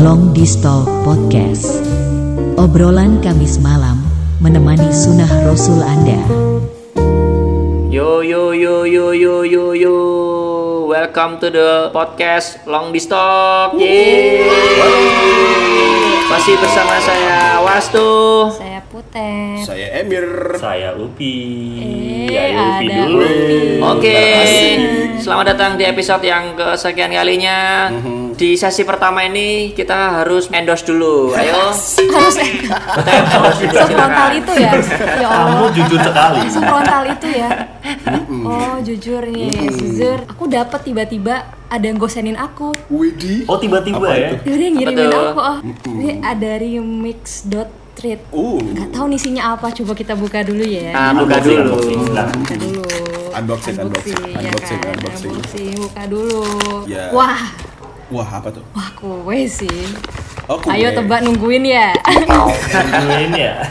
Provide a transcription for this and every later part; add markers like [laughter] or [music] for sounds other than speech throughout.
Long Distal Podcast. Obrolan Kamis malam menemani sunnah Rasul Anda. Yo yo yo yo yo yo yo. Welcome to the podcast Long Distalk. Yeay. Masih bersama saya Wastu. Saya Saya Emir. Saya Upi. Eh, ya Upi dulu. Oke. Asik. Selamat datang di episode yang kesekian kalinya. Di sesi pertama ini kita harus endorse dulu. Ayo. Harus [laughs] sefrontal itu ya. Ya Kamu jujur sekali. Sefrontal itu ya. Oh jujur nih, jujur. Aku dapat tiba-tiba ada yang gosenin aku. Widih. Oh tiba-tiba Apa ya. itu? Dia udah ngirimin aku. Oh, ini ada remix.treat. Uh, Gak tahu nih isinya apa. Coba kita buka dulu ya. Nah, buka Unboxing, dulu. unboxing. Buka dulu. Unboxing, unboxing, ya unboxing, kan? unboxing. Unboxing, Buka dulu. Ya. Wah, wah apa tuh? wah kue sih. Oh, kue. Ayo tebak nungguin ya. Tungguin ya. [laughs]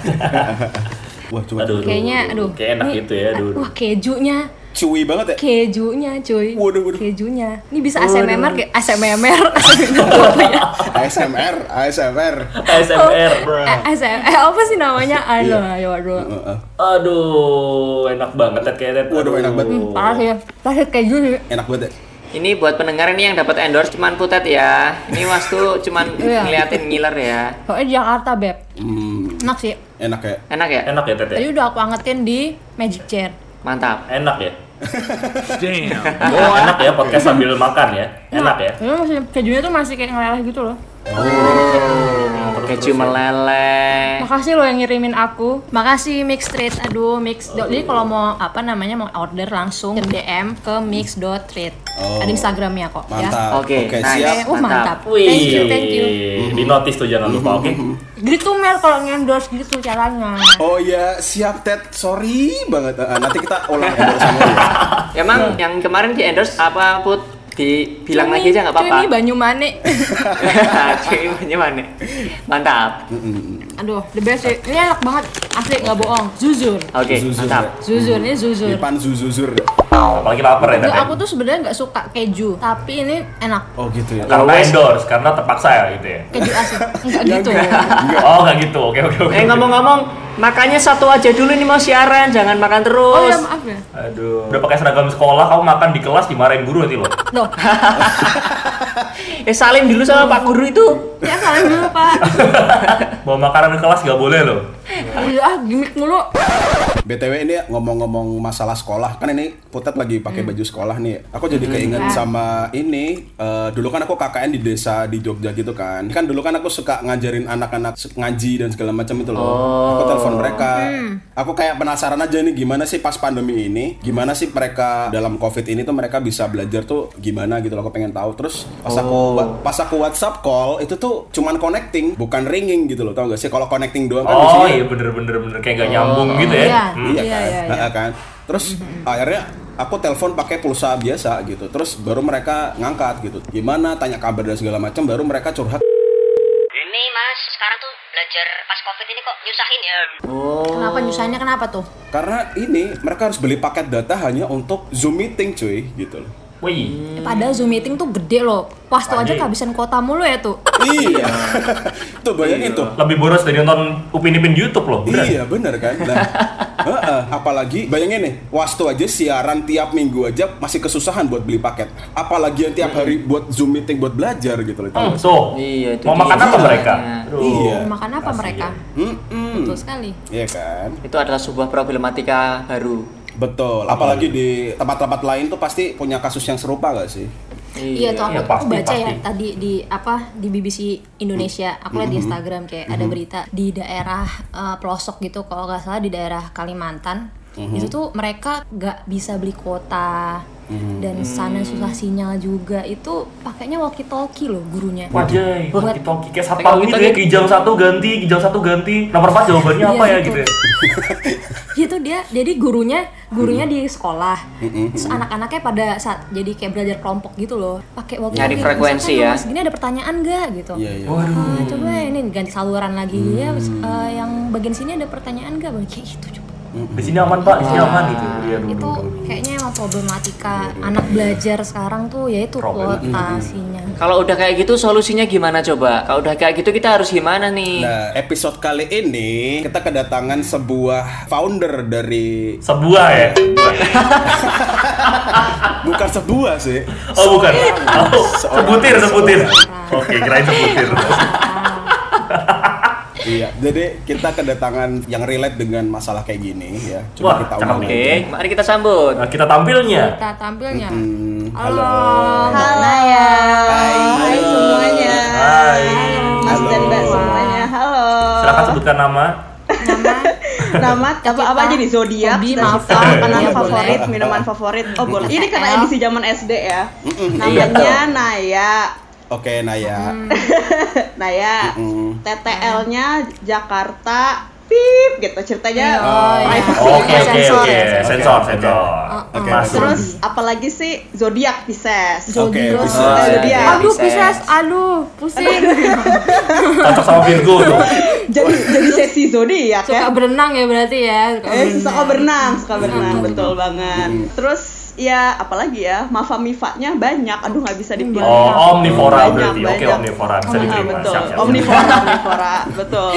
Wah, coba. Aduh, Kayaknya, aduh. Kayak enak Ini- gitu ya, aduh. Wah, kejunya. Cuy banget ya. Kejunya, cuy. Waduh, waduh. Kejunya. Ini bisa ASMR kayak ASMR. ya? [laughs] ASMR, ASMR. ASMR, bro. Eh, ASMR. Eh, apa sih namanya? Aduh, ayo, aduh. Heeh. Aduh, enak banget Ted, kayak. Waduh, enak banget. Aduh. Parah ya. Parah keju. Enak banget ya. Ini buat pendengar ini yang dapat endorse cuman Putet ya. Ini Wastu cuman [laughs] Iya. ngeliatin ngiler ya. Di Jakarta, Beb. Hmm, Enak sih. enak ya. Enak ya? Enak ya Ted ya? Tadi udah aku angetin di Magic Chair. Mantap. Enak ya? [laughs] Damn. Oh, [laughs] enak ya podcast sambil makan ya? Enak ya? Ini masih kejunya tuh masih kayak ngeleleh gitu loh. Keju meleleh. Makasih lo yang ngirimin aku. Makasih Mix Treat. Aduh, Mix. Jadi kalau mau apa namanya mau order langsung DM ke mix.treat. Oh. Ada Instagramnya kok ya. Mantap. Oke, Oke, nice. siap. Uh, mantap. Wih, Thank you, thank you. di notice tuh jangan lupa, oke? [laughs] Gitu Mel kalau ngendorse gitu caranya. Oh ya, siap Ted. Sorry banget. Ah, nanti kita ulang endorse sama ya. [laughs] Emang yang kemarin di endorse apa Put? Dibilang lagi aja nggak Cuy, Ini apa-apa. Banyumane. [laughs] Cuy, gimana? Mantap. Aduh, the best sih. Ini enak banget. Asli nggak bohong. Zuzur. Oke, Zuzur, mantap. Zuzur ini zuzur. Depan Apalagi lapar ya ya? aku tuh sebenarnya nggak suka keju, tapi ini enak. Oh gitu ya. Karena endorse, karena terpaksa ya gitu ya? Keju asin. [laughs] Enggak Ya, gitu. Oh, nggak gitu, oke oke oke. Eh ngomong-ngomong, makannya satu aja dulu ini mau siaran, jangan makan terus. Oh ya maaf ya. Aduh, udah pakai seragam sekolah, kamu makan di kelas dimarahin guru nanti loh. Loh, [laughs] Eh salim dulu sama Pak Guru itu. ya salam dulu Pak. [laughs] Bawa makanan ke kelas nggak boleh loh. Udah ah gimmick mulu. BTW ini ngomong-ngomong masalah sekolah kan ini Putet lagi pakai Hmm. baju sekolah nih. Aku jadi keinget sama ini eh, dulu kan aku KKN di desa di Jogja gitu kan. Kan dulu kan aku suka ngajarin anak-anak ngaji dan segala macam itu loh. Aku telepon mereka. Aku kayak penasaran aja nih gimana sih pas pandemi ini, gimana sih mereka dalam Covid ini tuh mereka bisa belajar tuh gimana gitu loh. Aku pengen tahu. Terus pas aku wa- pas aku WhatsApp call itu tuh cuman connecting, bukan ringing gitu loh. Tau gak sih kalau connecting doang kan Oh iya bener bener bener kayak nggak nyambung gitu ya. Iya. Hmm. Iya Iya, kan, iya, iya. Nah, kan. Terus akhirnya aku telepon pakai pulsa biasa gitu. Terus baru mereka ngangkat gitu. Gimana? Tanya kabar dan segala macam. Baru mereka curhat. Ini mas, sekarang tuh belajar pas covid ini kok nyusahin ya? Kenapa nyusahinnya kenapa tuh? Karena ini mereka harus beli paket data hanya untuk Zoom meeting, cuy, gitu loh. Wih, Eh, Padahal Zoom meeting tuh gede loh. Pas tuh aja kehabisan kuota mulu ya tuh. [laughs] iya. tuh bayangin tuh. lebih boros dari nonton Upin Ipin di YouTube loh. beneran. Iya bener kan nah, [laughs] heeh, Apalagi bayangin nih Wastu aja siaran tiap minggu aja Masih kesusahan buat beli paket Apalagi yang tiap hari buat zoom meeting buat belajar gitu loh Hmm, tuh. Iya, itu Mau dia. makan apa mereka? Aduh. Iya. Mau makan apa mereka? Mm-mm. Betul sekali. Iya kan Itu adalah sebuah problematika baru. Betul, apalagi di tempat-tempat lain tuh pasti punya kasus yang serupa gak sih? Iya tuh aku, Iya, aku pasti, baca ya pasti. tadi di apa di BBC Indonesia. Aku lihat di Instagram kayak ada berita di daerah eh, pelosok gitu kalau nggak salah di daerah Kalimantan. Itu tuh mereka nggak bisa beli kuota dan sana susah sinyal juga itu pakainya walkie talkie loh gurunya. Wajay, Buat- kita kayak satpam Pegang gitu ya, kijang satu ganti, kijang satu ganti. Nomor 4 jawabannya Iya, apa ya gitu. gitu ya? [laughs] Itu dia jadi gurunya gurunya di sekolah. Terus anak-anaknya pada saat jadi kayak belajar kelompok gitu loh. Pakai walkie Nyari talkie. frekuensi Misalkan ya. Mas gini ada pertanyaan nggak gitu. Iya, iya. Ah, coba ini ganti saluran lagi ya yang bagian sini ada pertanyaan nggak Bang? kayak itu coba Di sini aman pak, di sini aman gitu. Iya, dulu, itu dulu. kayaknya emang problematika anak belajar sekarang tuh yaitu Problem. kuota sinya Kalau udah kayak gitu solusinya gimana coba? Kalau udah kayak gitu kita harus gimana nih? Nah, episode kali ini kita kedatangan sebuah founder dari Sebuah ya. [laughs] Bukan sebuah sih. Oh bukan. Oh, sebutir, sebutir. Oke, kirain sebutir. [laughs] Iya, jadi kita kedatangan yang relate dengan masalah kayak gini ya. Wah, Coba kita cakep undang Oke, aja. mari kita sambut. Nah, kita tampilnya. kita tampilnya Hmm, halo halo. Mbak Naya Hai semuanya. Hai. Mas Halo. dan Mbak semuanya. Halo. Silakan sebutkan nama. nama [laughs] Nama apa apa aja nih zodiak, Hobi, maaf. makanan Iya, favorit, boleh. minuman favorit. Oh boleh. Ini karena TTL. edisi zaman SD ya. Iya, Namanya Naya. Oke, Naya. [laughs] Naya. Mm. TTL-nya Jakarta. Pip gitu ceritanya. Oh, iya. Oke, oke, Sensor oke. ya, Sensor, sensor. Oke. Terus apalagi sih zodiak Pisces. Oke, Terus bisa. Oh, iya, zodiak. iya. aduh Pisces. Aduh pusing Cocok sama Virgo tuh. Jadi jadi sesi zodiak ya. suka berenang ya berarti ya suka Eh, suka berenang, suka Hmm. berenang, betul banget. Terus ya apalagi ya, Mafa Mifanya banyak. Aduh nggak bisa dipilih. Oh, omnivora Banyak, berarti. Oke, banyak. omnivora bisa Ah, diterima. betul. Siap, siap, siap. Omnivora, [laughs] omnivora, betul.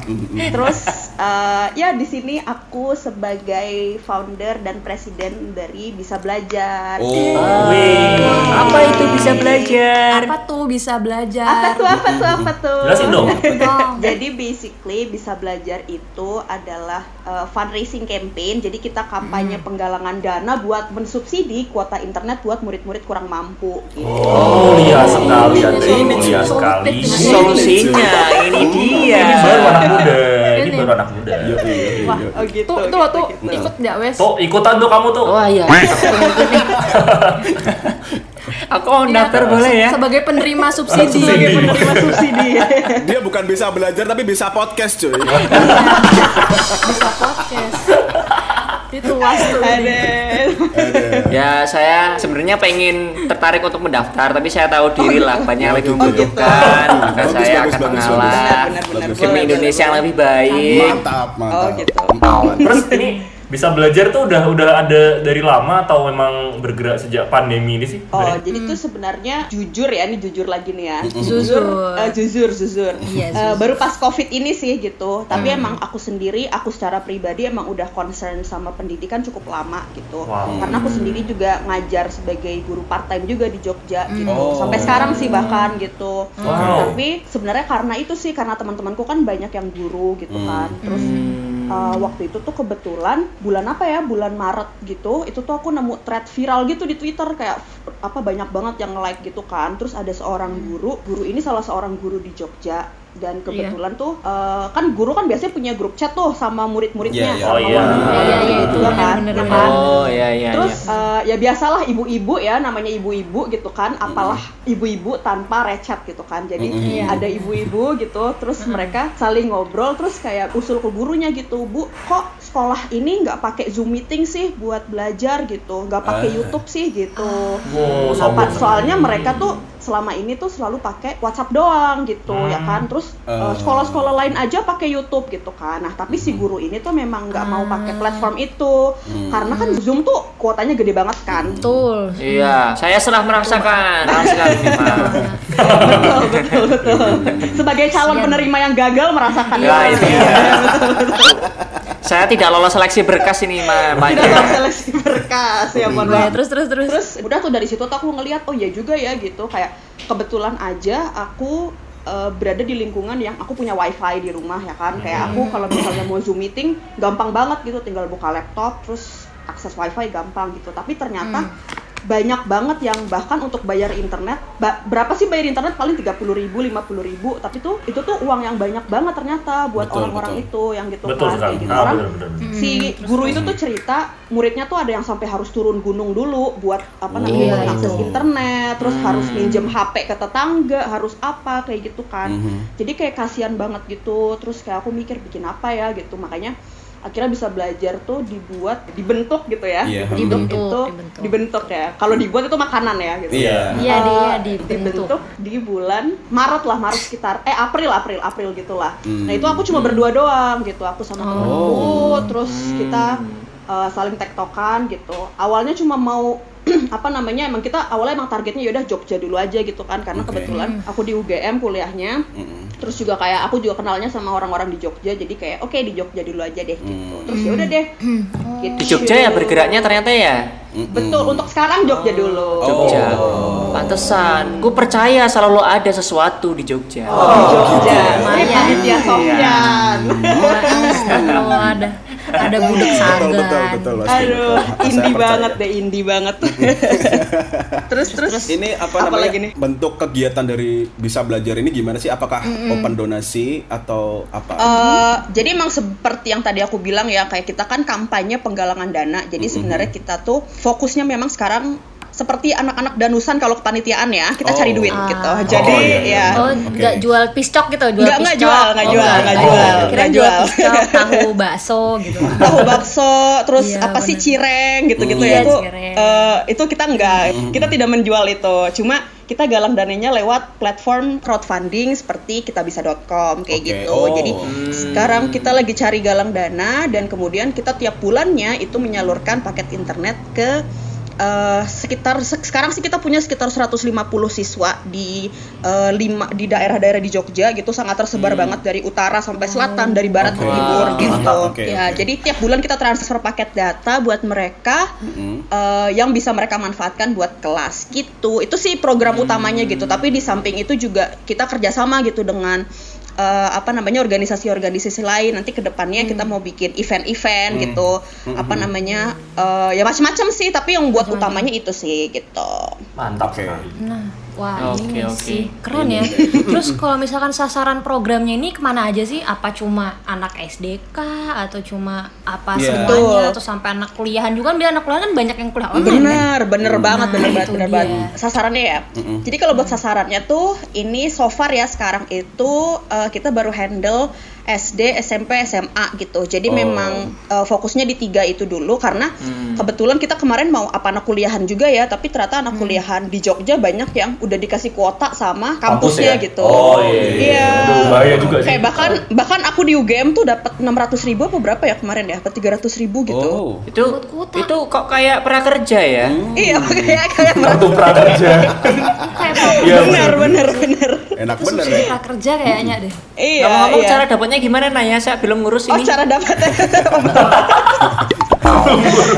[laughs] Terus eh, ya di sini aku sebagai founder dan presiden dari Bisa Belajar. Oh. Wih. Apa itu bisa belajar? apa tuh bisa belajar Apa tuh? Apa tuh? Apa tuh? Jelasin dong. [laughs] Jadi basically bisa belajar itu adalah uh, fundraising campaign. Jadi kita kampanye penggalangan dana buat mensubsidi kuota internet buat murid-murid kurang mampu. Gitu. Oh, mulia sekali Anda. Ini Ini mulia sekali. Solusinya ini dia. Ini baru anak muda. Ini baru anak muda. Iya, iya, iya, Wah. Oh gitu. tuh tuh tuh gitu. ikut nggak wes Tuh, ikutan tuh kamu tuh. Wah iya. [laughs] Aku mau daftar boleh ya? sebagai penerima subsidi Sebagai penerima subsidi. [laughs] Dia bukan bisa belajar tapi bisa podcast, cuy. bisa podcast itu was tuh Ada. Ya saya sebenarnya pengen tertarik untuk mendaftar tapi saya tahu diri lah banyak yang lagi Oh, gitu. membutuhkan maka saya akan mengalah demi Indonesia yang lebih baik. Mantap, mantap. Oh, gitu. Terus ini bisa belajar tuh udah udah ada dari lama atau memang bergerak sejak pandemi ini sih? Oh, sebenarnya? jadi tuh sebenarnya jujur ya, ini jujur lagi nih ya. Jujur. eh, jujur, jujur. Iya, Eh, baru pas Covid ini sih gitu. Tapi emang aku sendiri, aku secara pribadi emang udah concern sama pendidikan cukup lama gitu. Wow. Karena aku sendiri juga ngajar sebagai guru part time juga di Jogja gitu. Oh. Sampai sekarang sih bahkan gitu. Wow. Tapi sebenarnya karena itu sih karena teman-temanku kan banyak yang guru gitu kan. Terus uh, waktu itu tuh kebetulan bulan apa ya? Bulan Maret gitu. Itu tuh aku nemu thread viral gitu di Twitter kayak apa banyak banget yang like gitu kan. Terus ada seorang guru, guru ini salah seorang guru di Jogja dan kebetulan tuh uh, kan guru kan biasanya punya grup chat tuh sama murid-muridnya Iya, iya. Oh, iya. Iya, iya, gitu iya, juga kan, bener, ya bener. kan? Oh iya iya. Terus iya. eh, ya biasalah ibu-ibu ya namanya ibu-ibu gitu kan apalah ibu-ibu tanpa recet gitu kan jadi Iya. ada ibu-ibu gitu terus mereka saling ngobrol terus kayak usul ke gurunya gitu bu kok sekolah ini nggak pakai zoom meeting sih buat belajar gitu. Nggak pakai Ah. YouTube sih gitu. Wow, Nah, soalnya mereka tuh selama ini tuh selalu pakai WhatsApp doang gitu ya kan? Terus eh, Ah. sekolah-sekolah lain aja pakai YouTube gitu kan. Nah tapi si guru ini tuh memang nggak mau pakai platform itu. Karena kan Zoom tuh kuotanya gede banget kan. Betul. Iya, saya setelah merasakan. [laughs] Betul. Betul betul sebagai calon penerima yang gagal merasakan Ya, itu. itu ya. [laughs] Saya tidak lolos seleksi berkas ini, Ma. Pak. tidak lolos seleksi berkas ya mohon Nah, maaf. terus terus terus. Terus udah tuh dari situ tuh aku ngeliat oh ya juga ya gitu. Kayak kebetulan aja aku eh, berada di lingkungan yang aku punya wifi di rumah ya kan. Kayak aku kalau misalnya mau zoom meeting gampang banget gitu. Tinggal buka laptop terus akses wifi gampang gitu. Tapi ternyata banyak banget yang bahkan untuk bayar internet ba- berapa sih bayar internet? Paling 30.000 ribu, 50 ribu. Tapi tuh itu tuh uang yang banyak banget ternyata buat orang-orang itu yang gitu Betul kan. kayak gitu Ah, orang benar-benar. si guru itu tuh cerita muridnya tuh ada yang sampai harus turun gunung dulu buat apa namanya buat akses itu. internet terus harus minjem HP ke tetangga harus apa kayak gitu kan. Mhm. jadi kayak kasihan banget gitu. Terus kayak aku mikir bikin apa ya? gitu. Makanya akhirnya bisa belajar tuh dibuat dibentuk gitu ya Iya. Dibentuk, itu dibentuk. dibentuk ya kalau dibuat itu makanan ya gitu Iya. Iya, Eh, dia dibentuk. dibentuk di bulan Maret lah Maret sekitar eh April April April gitulah Hmm. nah itu aku cuma berdua doang gitu aku sama temenku Oh. terus kita uh, saling tektokan gitu awalnya cuma mau [clears throat] apa namanya emang kita awalnya emang targetnya yaudah Jogja dulu aja gitu kan karena Oke. kebetulan aku di UGM kuliahnya Mm-mm. terus juga kayak aku juga kenalnya sama orang-orang di Jogja jadi kayak oke di Jogja dulu aja deh gitu Hmm. terus ya udah deh gitu. Di Jogja ya bergeraknya ternyata ya. betul untuk sekarang Jogja dulu Jogja. Oh. Pantesan. Gue percaya selalu ada sesuatu di Jogja. di Jogja. Eh, panitia Sofyan Astagfirullah, [laughs] ada ada Betul sagan. betul betul. pasti, Aduh, betul. Indie percaya. banget deh, indie banget. [laughs] terus terus Ini apa, apa namanya? lagi nih? Bentuk kegiatan dari bisa belajar ini gimana sih? Apakah open donasi atau apa? Eh, jadi emang seperti yang tadi aku bilang ya, kayak kita kan kampanye penggalangan dana. Jadi sebenarnya kita tuh fokusnya memang sekarang seperti anak-anak danusan kalau kepanitiaan ya, kita Oh. cari duit Ah. gitu. Jadi Oh, iya, iya. ya Oh, Oke. nggak jual piscok gitu, jual Nggak, nggak jual, nggak Oh, jual, nggak nggak jual. nggak jual jual. piscok, tahu, bakso gitu. [laughs] tahu bakso, terus Iya, apa sih bener. cireng gitu-gitu Iya, ya itu cireng. eh, itu kita enggak, kita tidak menjual itu. Cuma kita galang dananya lewat platform crowdfunding seperti kitabisa.com kayak Oke, gitu. oh. Jadi sekarang kita lagi cari galang dana dan kemudian kita tiap bulannya itu menyalurkan paket internet ke eh, sekitar se- sekarang sih kita punya sekitar 150 siswa di eh, lima di daerah-daerah di Jogja gitu sangat tersebar banget dari utara sampai selatan dari barat ke Oke. timur Wow. gitu. Oke, ya, jadi tiap bulan kita transfer paket data buat mereka Mm-mm. eh, yang bisa mereka manfaatkan buat kelas gitu. Itu sih program utamanya gitu. Tapi di samping itu juga kita kerjasama gitu dengan eh, apa namanya organisasi-organisasi lain. Nanti ke depannya kita mau bikin event-event gitu. Apa namanya eh, ya macam-macam sih. Tapi yang buat utamanya itu sih gitu. Mantap sekali. Nah, wah Oke, ini oke. sih keren ya. [laughs] Terus kalau misalkan sasaran programnya ini ke mana aja sih? Apa cuma anak SDK atau cuma apa Iya. semuanya Betul. atau sampai anak kuliahan juga? Kan biar anak kuliahan kan banyak yang kuliah online. kan? Bener, bener banget, bener Nah, banget, bener dia. banget. Sasarannya ya. Jadi kalau buat sasarannya tuh, ini so far ya sekarang itu uh, kita baru handle SD, SMP, SMA gitu. Jadi Oh. memang uh, fokusnya di tiga itu dulu karena Hmm. kebetulan kita kemarin mau apa anak kuliahan juga ya, tapi ternyata Hmm. anak kuliahan di Jogja banyak yang udah dikasih kuota sama Kampus kampusnya ya? gitu. Oh, iya, iya. Iya. Aduh, bahaya juga sih. Kayak bahkan bahkan aku di UGM tuh dapat 600 ribu apa berapa ya kemarin ya? Apa 300 ribu gitu. Oh. Itu itu kok kayak prakerja ya? Iya, kayak kayak prakerja. Kayak? Iya, bener bener bener. Enak Itu bener ya. prakerja kayaknya deh. Iya. Ngomong-ngomong iya. cara dapatnya gimana Naya? Saya belum ngurus Oh ini. cara dapatnya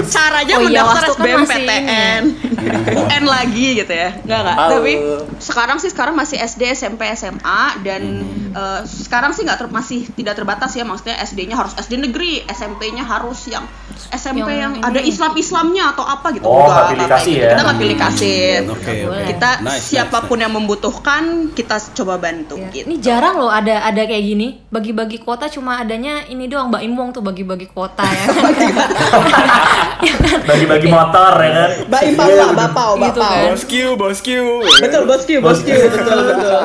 Caranya Oh iya, mendaftar waktu kan SBM masih PTN UN [laughs] lagi gitu ya Enggak enggak Tahu. Tapi sekarang sih sekarang masih SD, SMP, SMA Dan eh, sekarang sih nggak ter- masih tidak terbatas ya Maksudnya SD-nya harus SD negeri SMP-nya harus yang SMP yang, Yang ada ini. Islam-Islamnya atau apa gitu Oh, Enggak, nggak pilih nggak kasih ya? Kita nggak pilih kasih Oke, oke. boleh. Kita Nice, siapa pun nice, yang membutuhkan Kita coba bantu Ya. gitu Ini jarang loh ada ada kayak gini bagi-bagi kuota cuma adanya ini doang Mbak Imong tuh bagi-bagi kuota ya kan. Bagi-bagi [laughs] motor ya kan. Mbak Impal, Pak, Bapau, Gitu Bapau kan. Bosku, bosku. Betul, bosku, bosku, [laughs] betul, betul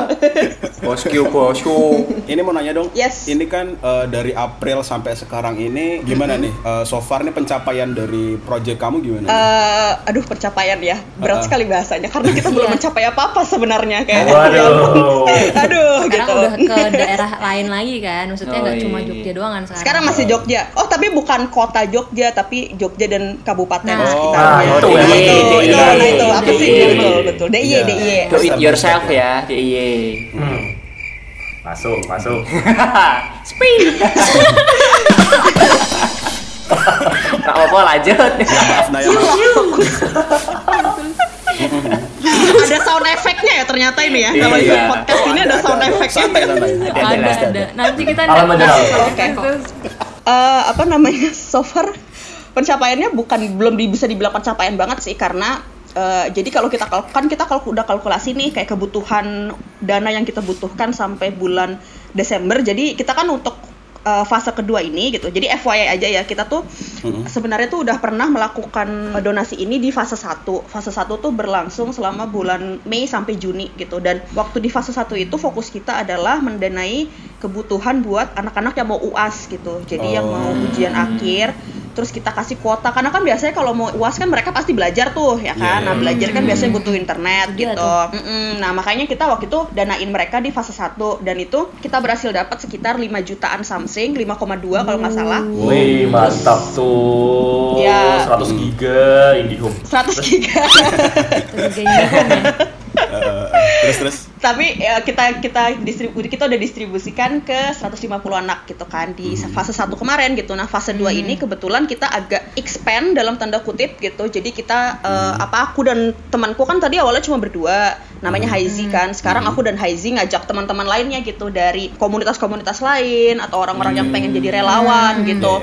Bosku, bosku. Ini mau nanya dong. Yes. Ini kan eh, dari April sampai sekarang ini gimana nih? Eh, so far nih pencapaian dari project kamu gimana? Eh, aduh pencapaian ya berat Uh-uh. sekali bahasanya karena kita [laughs] belum Iya. mencapai apa-apa sebenarnya kayak Waduh. [laughs] aduh Sekarang gitu udah ke daerah lain lagi kan. Maksudnya Oh, nggak cuma iya. Jogja doang kan sekarang. sekarang masih Jogja oh tapi bukan kota Jogja tapi Jogja dan kabupaten Nah. sekitarnya Oh, itu Nah, ya. itu, DIY. itu, nah, itu aku sih betul betul DIY Iya. DIY Do it yourself ya, DIY. Hmm. Masuk, masuk. [laughs] Speed. [laughs] Gak apa-apa lanjut. Maaf Naya, maaf. [laughs] ada sound efeknya ya ternyata ini ya kalau Iya. podcast ini ada sound efeknya. Ada, ada, ada, ada, ada. Nanti kita aja, Alam. Oke, Eh, apa namanya so far pencapaiannya bukan belum bisa dibilang pencapaian banget sih karena eh, jadi kalau kita kan kita kalau udah kalkulasi nih kayak kebutuhan dana yang kita butuhkan sampai bulan Desember. Jadi kita kan untuk eh, fase kedua ini gitu jadi FYI aja ya kita tuh sebenarnya tuh udah pernah melakukan donasi ini di fase 1 fase 1 tuh berlangsung selama bulan Mei sampai Juni gitu dan waktu di fase 1 itu fokus kita adalah mendanai kebutuhan buat anak-anak yang mau UAS gitu. Jadi yang mau ujian akhir terus kita kasih kuota karena kan biasanya kalau mau UAS kan mereka pasti belajar tuh ya kan. Iya, Nah, belajar kan biasanya butuh internet Iya gitu. tuh. Mm-mm. Nah, makanya kita waktu itu danain mereka di fase 1 dan itu kita berhasil dapat sekitar 5 jutaan something, 5,2 kalau nggak salah. Wih, mantap tuh. Ya. 100 giga IndiHome. 100 giga. Terus kayak gitu ya. [laughs] Terus terus. Tapi ya, kita kita distribu kita udah distribusikan ke 150 anak gitu kan di fase 1 kemarin gitu. Nah, fase 2 ini kebetulan kita agak expand dalam tanda kutip gitu. Jadi kita eh, apa aku dan temanku kan tadi awalnya cuma berdua. Namanya Haizi kan. Sekarang aku dan Haizi ngajak teman-teman lainnya gitu dari komunitas-komunitas lain atau orang-orang yang pengen jadi relawan gitu.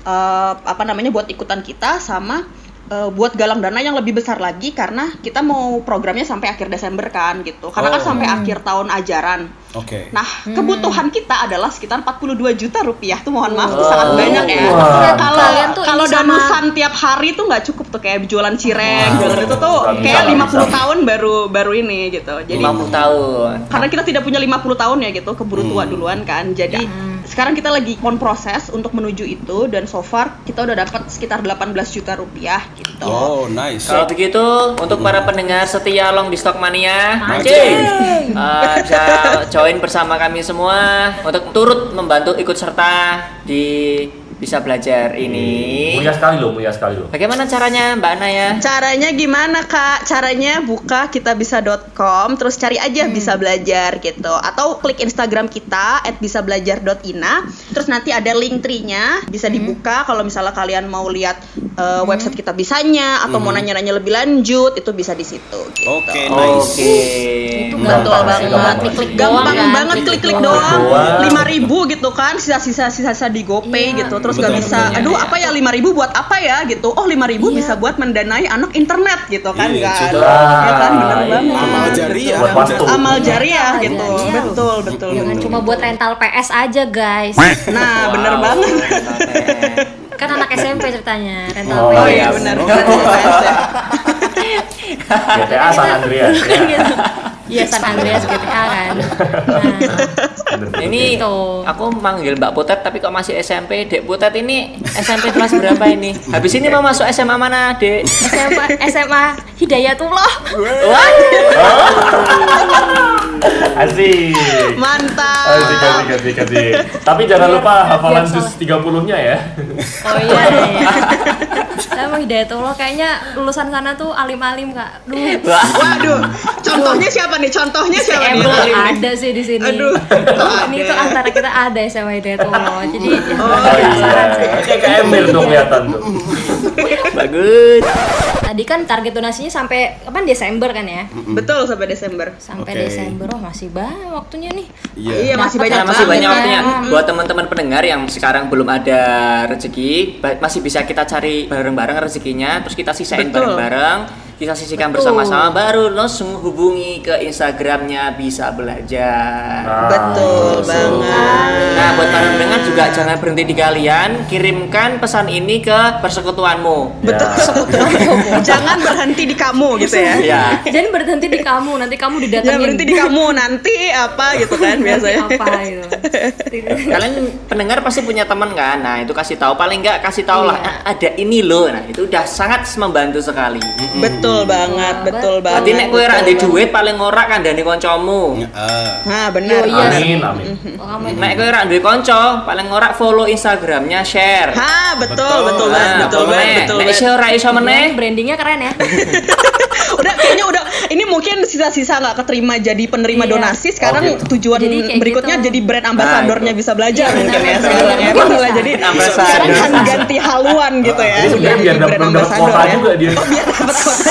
Eh, apa namanya buat ikutan kita sama eh, buat galang dana yang lebih besar lagi karena kita mau programnya sampai akhir Desember kan gitu. Karena kan Oh. sampai akhir tahun ajaran. Oke. Nah, kebutuhan kita adalah sekitar 42 juta rupiah tuh mohon maaf tuh Oh. sangat banyak ya. Wah. Kalau Kalian tuh kalau ini sama- danusan tiap hari tuh nggak cukup tuh kayak jualan cireng, jualan itu tuh Bisa, kayak bisa, 50 bisa. tahun baru baru ini gitu. Jadi 50 tahun. karena kita tidak punya 50 tahun ya gitu, keburu tua Hmm. duluan kan. Jadi sekarang kita lagi on proses untuk menuju itu dan so far kita udah dapat sekitar 18 juta rupiah gitu. Oh, nice. Kalau begitu, untuk para pendengar setia Long di Stock Mania, Mancing. mancing, Eh, bisa join bersama kami semua untuk turut membantu ikut serta di bisa belajar ini. Mulia sekali loh, mulia sekali loh. Bagaimana caranya, Mbak Naya? Caranya gimana kak? Caranya buka kitabisa.com terus cari aja Hmm. bisa belajar gitu atau klik Instagram kita @bisabelajar.ina terus nanti ada link tree-nya bisa Hmm. dibuka kalau misalnya kalian mau lihat uh, website kita bisanya atau mau nanya-nanya lebih lanjut itu bisa di situ gitu. Oke, nice. Oke. Itu Betul Gampang sih, banget. gampang. Klik-klik Gampang kan? banget klik-klik doang. doang. Doang. Lima ribu gitu kan, sisa-sisa sisa-sisa di GoPay Iya. gitu. Terus Betul, nggak bisa, betul. aduh apa ya lima ribu buat apa ya gitu. Oh lima ribu Iya. bisa buat mendanai anak internet gitu kan Iya, kan. sudah. Ya kan bener Iya. banget. Amal jariah. Buat pastu. Amal jariah Amal gitu. jariah. Betul, betul. Jangan betul. cuma buat rental PS aja guys. Nah, bener Wow. banget. Kan anak SMP ceritanya rental Oh, PS. Oh iya benar. GTA [laughs] San Andreas. Ya. Iya San Andreas GTA kan. Nah. Ini Gitu. aku manggil Mbak Putet tapi kok masih SMP. Dek Putet ini SMP kelas berapa ini? Habis ini mau masuk SMA mana, Dek? SMA SMA Hidayatullah. Wah. Asik. Mantap. Asik, asik, asik, asik. Tapi jangan lupa hafalan biar jus 30-nya ya. Oh iya. iya. Emang Hidayatullah kayaknya lulusan sana tuh alim-alim kak. Duh. Waduh, contohnya siapa nih? Contohnya siapa nih? Alim nih? ada sih di sini. Aduh, ini ada. tuh antara kita ada sama Hidayatullah. Jadi ya, Oh sih. iya. Kayak kayak Emir dong kelihatan tuh. Bagus. Tadi kan target donasinya sampai kapan Desember kan ya? Betul sampai Desember. Sampai Oke. Desember. Oh, masih banyak waktunya nih. Iya. Iya, masih banyak Nah, masih banget. banyak waktunya Hmm. buat teman-teman pendengar yang sekarang belum ada rezeki, masih bisa kita cari bareng-bareng rezekinya, terus kita sisain Betul. bareng-bareng, kita sisihkan bersama-sama, baru langsung hubungi ke Instagramnya bisa belajar. Nah, Betul banget. Nah, buat para pendengar juga jangan berhenti di kalian, kirimkan pesan ini ke persekutuanmu. Betul. [laughs] Jangan berhenti di kamu gitu ya. Ya. Jangan berhenti di kamu, nanti kamu didatengin. Jangan berhenti di kamu nanti apa gitu kan Nanti biasanya. apa gitu. [laughs] Kalian pendengar pasti punya teman kan? Nah, itu kasih tahu paling nggak kasih tahu lah Iya. "Ah, ada ini loh. Nah, itu udah sangat membantu sekali. Betul banget, betul banget. Berarti nek kowe ora betul ndek duit paling ora kandhani kancamu. Ah. Nah, benar. Yo, iya. Amin, amin. Oh, Nek kowe ora duwe kanca, paling ora follow Instagramnya, share. Ha, betul, Betul. betul banget, betul banget, betul Nek banget. isih ora iso meneh, brandingnya keren ya. [laughs] Udah kayaknya udah ini mungkin sisa-sisa nggak keterima jadi penerima Iya. donasi sekarang Oh, gitu. tujuan Jadi berikutnya gitu. jadi brand ambasadornya Nah, bisa belajar Iya, mungkin ya benar, sekarang ya. benar. Malah jadi sekarang kan ganti haluan gitu ya. Jadi biar jadi dapat ambasador ya. juga dia. Biar dapat kuota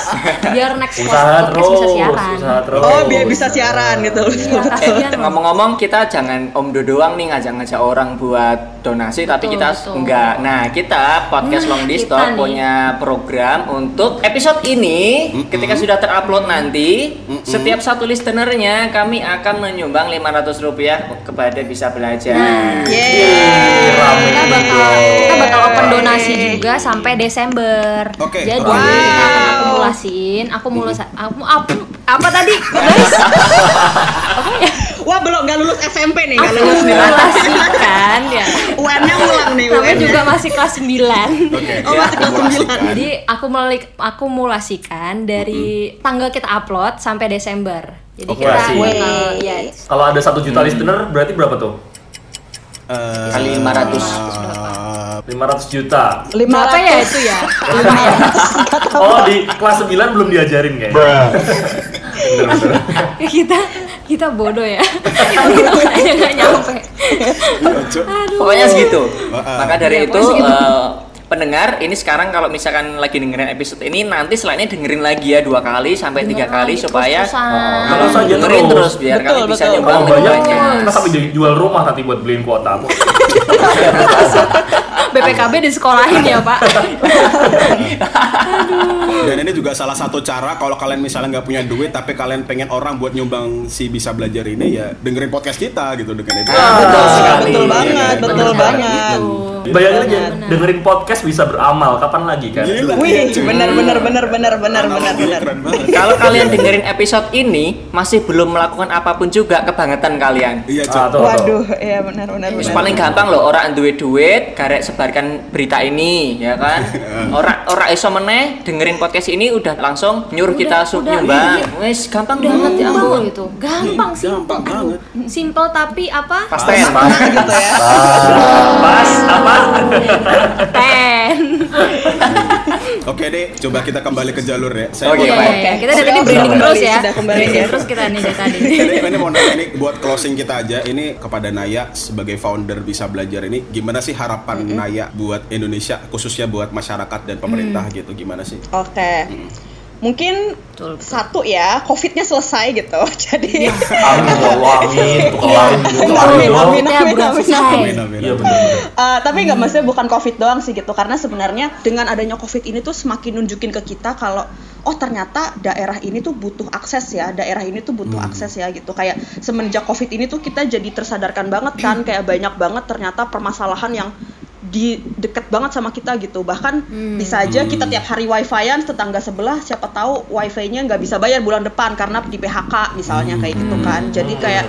Biar next Usaha podcast terus, bisa siaran. usaha terus. Oh, biar bisa siaran gitu. Iya, ngomong-ngomong kita jangan Om Do doang nih ngajak-ngajak orang buat donasi tapi Betul, kita betul. enggak. Nah, kita podcast Nah, Long di kita Stop nih. punya program untuk episode ini ketika sudah terupload nanti setiap satu listenernya kami akan menyumbang 500 rupiah kepada bisa belajar. Nah. Yeay. Rame kita bakal kita bakal open donasi juga sampai Desember. Oke. Jadi Wow. kita akan akumulasi, aku apa, apa tadi, guys? Apa ya? Wah belum nggak lulus SMP nih aku kalau lulus nih. simulasikan ya UN-nya ulang nih UN. juga masih kelas 9 Oke. Oh, masih kelas akumulasikan. jadi aku melik akumulasikan dari tanggal kita upload sampai Desember jadi kita Akumulasi. tanggal ya Kalau ada satu juta listener berarti berapa tuh? Eh, Kali 500. eh, 500 juta. berapa ya itu ya [laughs] lumayan Oh, di kelas 9 belum diajarin kayaknya. Bener-bener. [laughs] kita kita bodoh ya kita kayaknya nggak nyampe Pokoknya segitu. Maka dari Iya, itu eh, pendengar ini sekarang kalau misalkan lagi dengerin episode ini nanti setelahnya dengerin lagi ya dua kali sampai tiga Bener kali supaya. Terus kalau aja dengerin terus. terus biar Betul, kalian bisa banyak, banyak. kita sampai jual rumah nanti buat beliin kuota. [laughs] BPKB disekolahin ya pak Dan ini juga salah satu cara kalau kalian misalnya nggak punya duit tapi kalian pengen orang buat nyumbang si bisa belajar ini ya dengerin podcast kita gitu dengerin itu. Ah, betul sekali. Betul banget, betul Bener banget. Bayangin aja, dengerin podcast bisa beramal. Kapan lagi kan? Gila. Wih, cuy. benar benar benar benar benar benar benar. Kalau kalian dengerin episode ini masih belum melakukan apa pun juga kebangetan kalian. Iya. Ah. Waduh, iya benar benar Terus benar. paling gampang loh orang duit duit karek sebarkan berita ini ya kan. [laughs] Orang orang iso meneh dengerin podcast ini udah langsung nyuruh kita sub udah, nyumbang. iya. Wes gampang banget ya gampang ampun. itu gampang simple Gampang banget. simple tapi apa Pasten. gitu ya. Pas apa? [laughs] ten Oke deh, coba kita kembali ke jalur ya. Saya Oke, iya, kita dari tadi branding terus ya. sudah kembali ya. terus kita nih dari tadi. [laughs] Ini, ini mau nanya ini buat closing kita aja ini kepada Naya sebagai founder bisa belajar ini gimana sih harapan Naya buat Indonesia khususnya buat masyarakat dan pemerintah gitu? Gimana sih? Oke. Mungkin Betul, betul. satu ya, COVID-nya selesai gitu. [laughs] Jadi [laughs] amin. Amin, amin, Ya, amin, bulan amin, selesai. Amin amin. Benar-benar. Tapi nggak maksudnya bukan covid doang sih gitu karena sebenarnya dengan adanya covid ini tuh semakin nunjukin ke kita kalau oh ternyata daerah ini tuh butuh akses ya daerah ini tuh butuh akses ya gitu kayak semenjak covid ini tuh kita jadi tersadarkan banget kan kayak banyak banget ternyata permasalahan yang di deket banget sama kita gitu. Bahkan bisa aja kita tiap hari wifi-an tetangga sebelah siapa tahu wifi-nya nggak bisa bayar bulan depan karena di PHK misalnya kayak gitu kan. Jadi kayak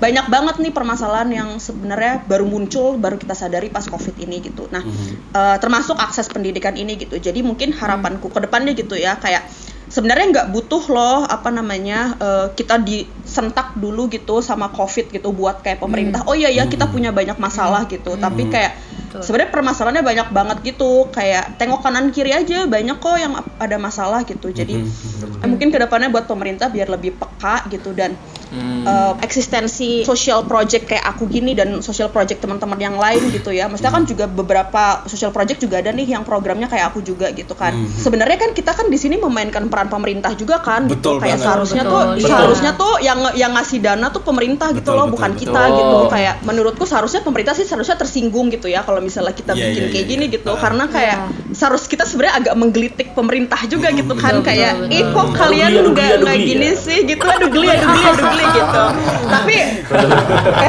banyak banget nih permasalahan yang sebenarnya baru muncul baru kita sadari pas covid ini gitu. Nah eh, termasuk akses pendidikan ini gitu. Jadi mungkin harapanku ke depannya gitu ya kayak sebenarnya nggak butuh loh apa namanya eh, kita disentak dulu gitu sama covid gitu buat kayak pemerintah oh iya ya kita punya banyak masalah gitu. Tapi kayak. Sebenarnya permasalahannya banyak banget gitu. Kayak tengok kanan kiri aja banyak kok yang ada masalah gitu. Jadi eh, mungkin ke depannya buat pemerintah biar lebih peka gitu. Dan eh, eksistensi social project kayak aku gini dan social project teman-teman yang lain gitu ya maksudnya kan juga beberapa social project juga ada nih yang programnya kayak aku juga gitu kan sebenarnya kan kita kan di sini memainkan peran pemerintah juga kan Betul gitu kayak banget. seharusnya Betul, tuh iya. seharusnya tuh yang yang ngasih dana tuh pemerintah gitu Betul, loh betul, bukan betul. kita Betul. gitu kayak menurutku seharusnya pemerintah sih seharusnya tersinggung gitu ya kalau misalnya kita Iya, bikin iya, kayak iya, gini iya. gitu Ah. karena kayak seharus kita sebenarnya agak menggelitik pemerintah juga gitu kan betul, kayak ih kok kalian nggak geli, nggak aduh, gini ya. sih gitu aduh geli aduh geli aduh geli [laughs] gitu tapi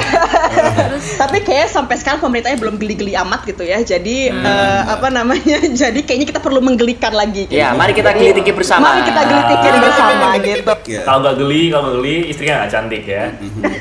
[laughs] tapi kayak sampai sekarang pemerintahnya belum geli-geli amat gitu ya jadi eh, apa namanya [laughs] jadi kayaknya kita perlu menggelikan lagi gitu. Ya, mari kita gelitiki bersama. mari kita gelitikin bersama gitu Ya. Kalau nggak geli, kalau nggak geli, istrinya nggak cantik ya. Deh.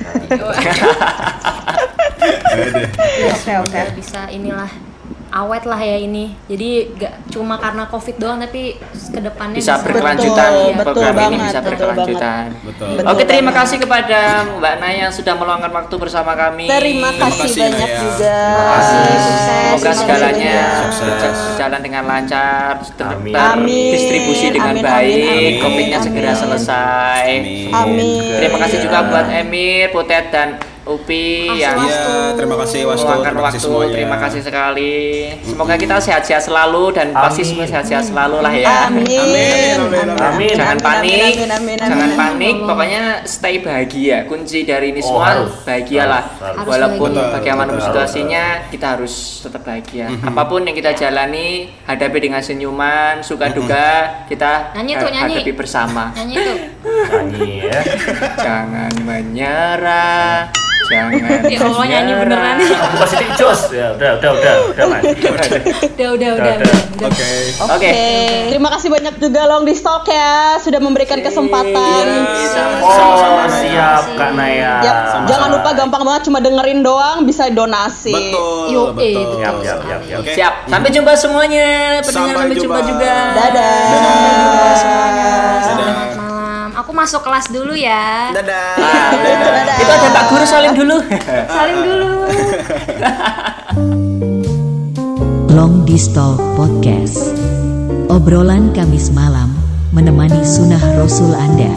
oke oke bisa inilah awet lah ya ini jadi gak cuma karena covid doang tapi ke depannya bisa Betul, berkelanjutan betul program ini banget, bisa betul berkelanjutan. Betul. Betul Oke, terima kasih kepada Mbak Naya yang sudah meluangkan waktu bersama kami. terima kasih kasih, banyak Naya. juga kasih, sukses Semoga sukses segalanya Sukses. berjalan dengan lancar, Amin. terdistribusi dengan amin, baik, amin, amin, COVID-nya amin. segera selesai. Amin. Amin. Terima kasih juga buat Emir, Putet dan Upi yang Iya, terima kasih Wastu. Terima kasih waktu. semuanya. Terima kasih sekali. Semoga kita sehat-sehat selalu dan pasti Amin. semua sehat-sehat selalu lah ya. Amin. Amin, amin, amin. Jangan Amin, panik, amin, amin, amin, jangan amin. panik. Pokoknya stay bahagia. Kunci dari ini Oh, semua harus. bahagialah. Harus, harus. Walaupun bahagia. bagaimanapun Betul, situasinya, kita harus tetap bahagia. Apa pun yang kita jalani, hadapi dengan senyuman, suka duka, kita Nyanyi tuh, nyanyi. hadapi bersama. nyanyi tuh Nyanyi ya. [laughs] Jangan menyerah, Jangan. Ya Allah nyanyi beneran. Aku pasti jos. Ya udah udah udah udah mas. Udah, udah, udah. Oke. Oke. Oke. Terima kasih banyak juga Long di Stalk ya sudah memberikan kesempatan. Oh siap Kak Naya. Yap, jangan lupa gampang banget cuma dengerin doang bisa donasi. Betul, Yo, eh, betul. Siap siap siap siap. Sampai jumpa semuanya. Pendengar Sampai sampai jumpa juga. Dadah. Selamat malam. Aku masuk kelas dulu ya. Dadah. Dadah. Itu ada Pak Guru salim dulu. Salim dulu. [laughs] Long Distal Podcast. Obrolan Kamis malam menemani sunnah Rasul Anda.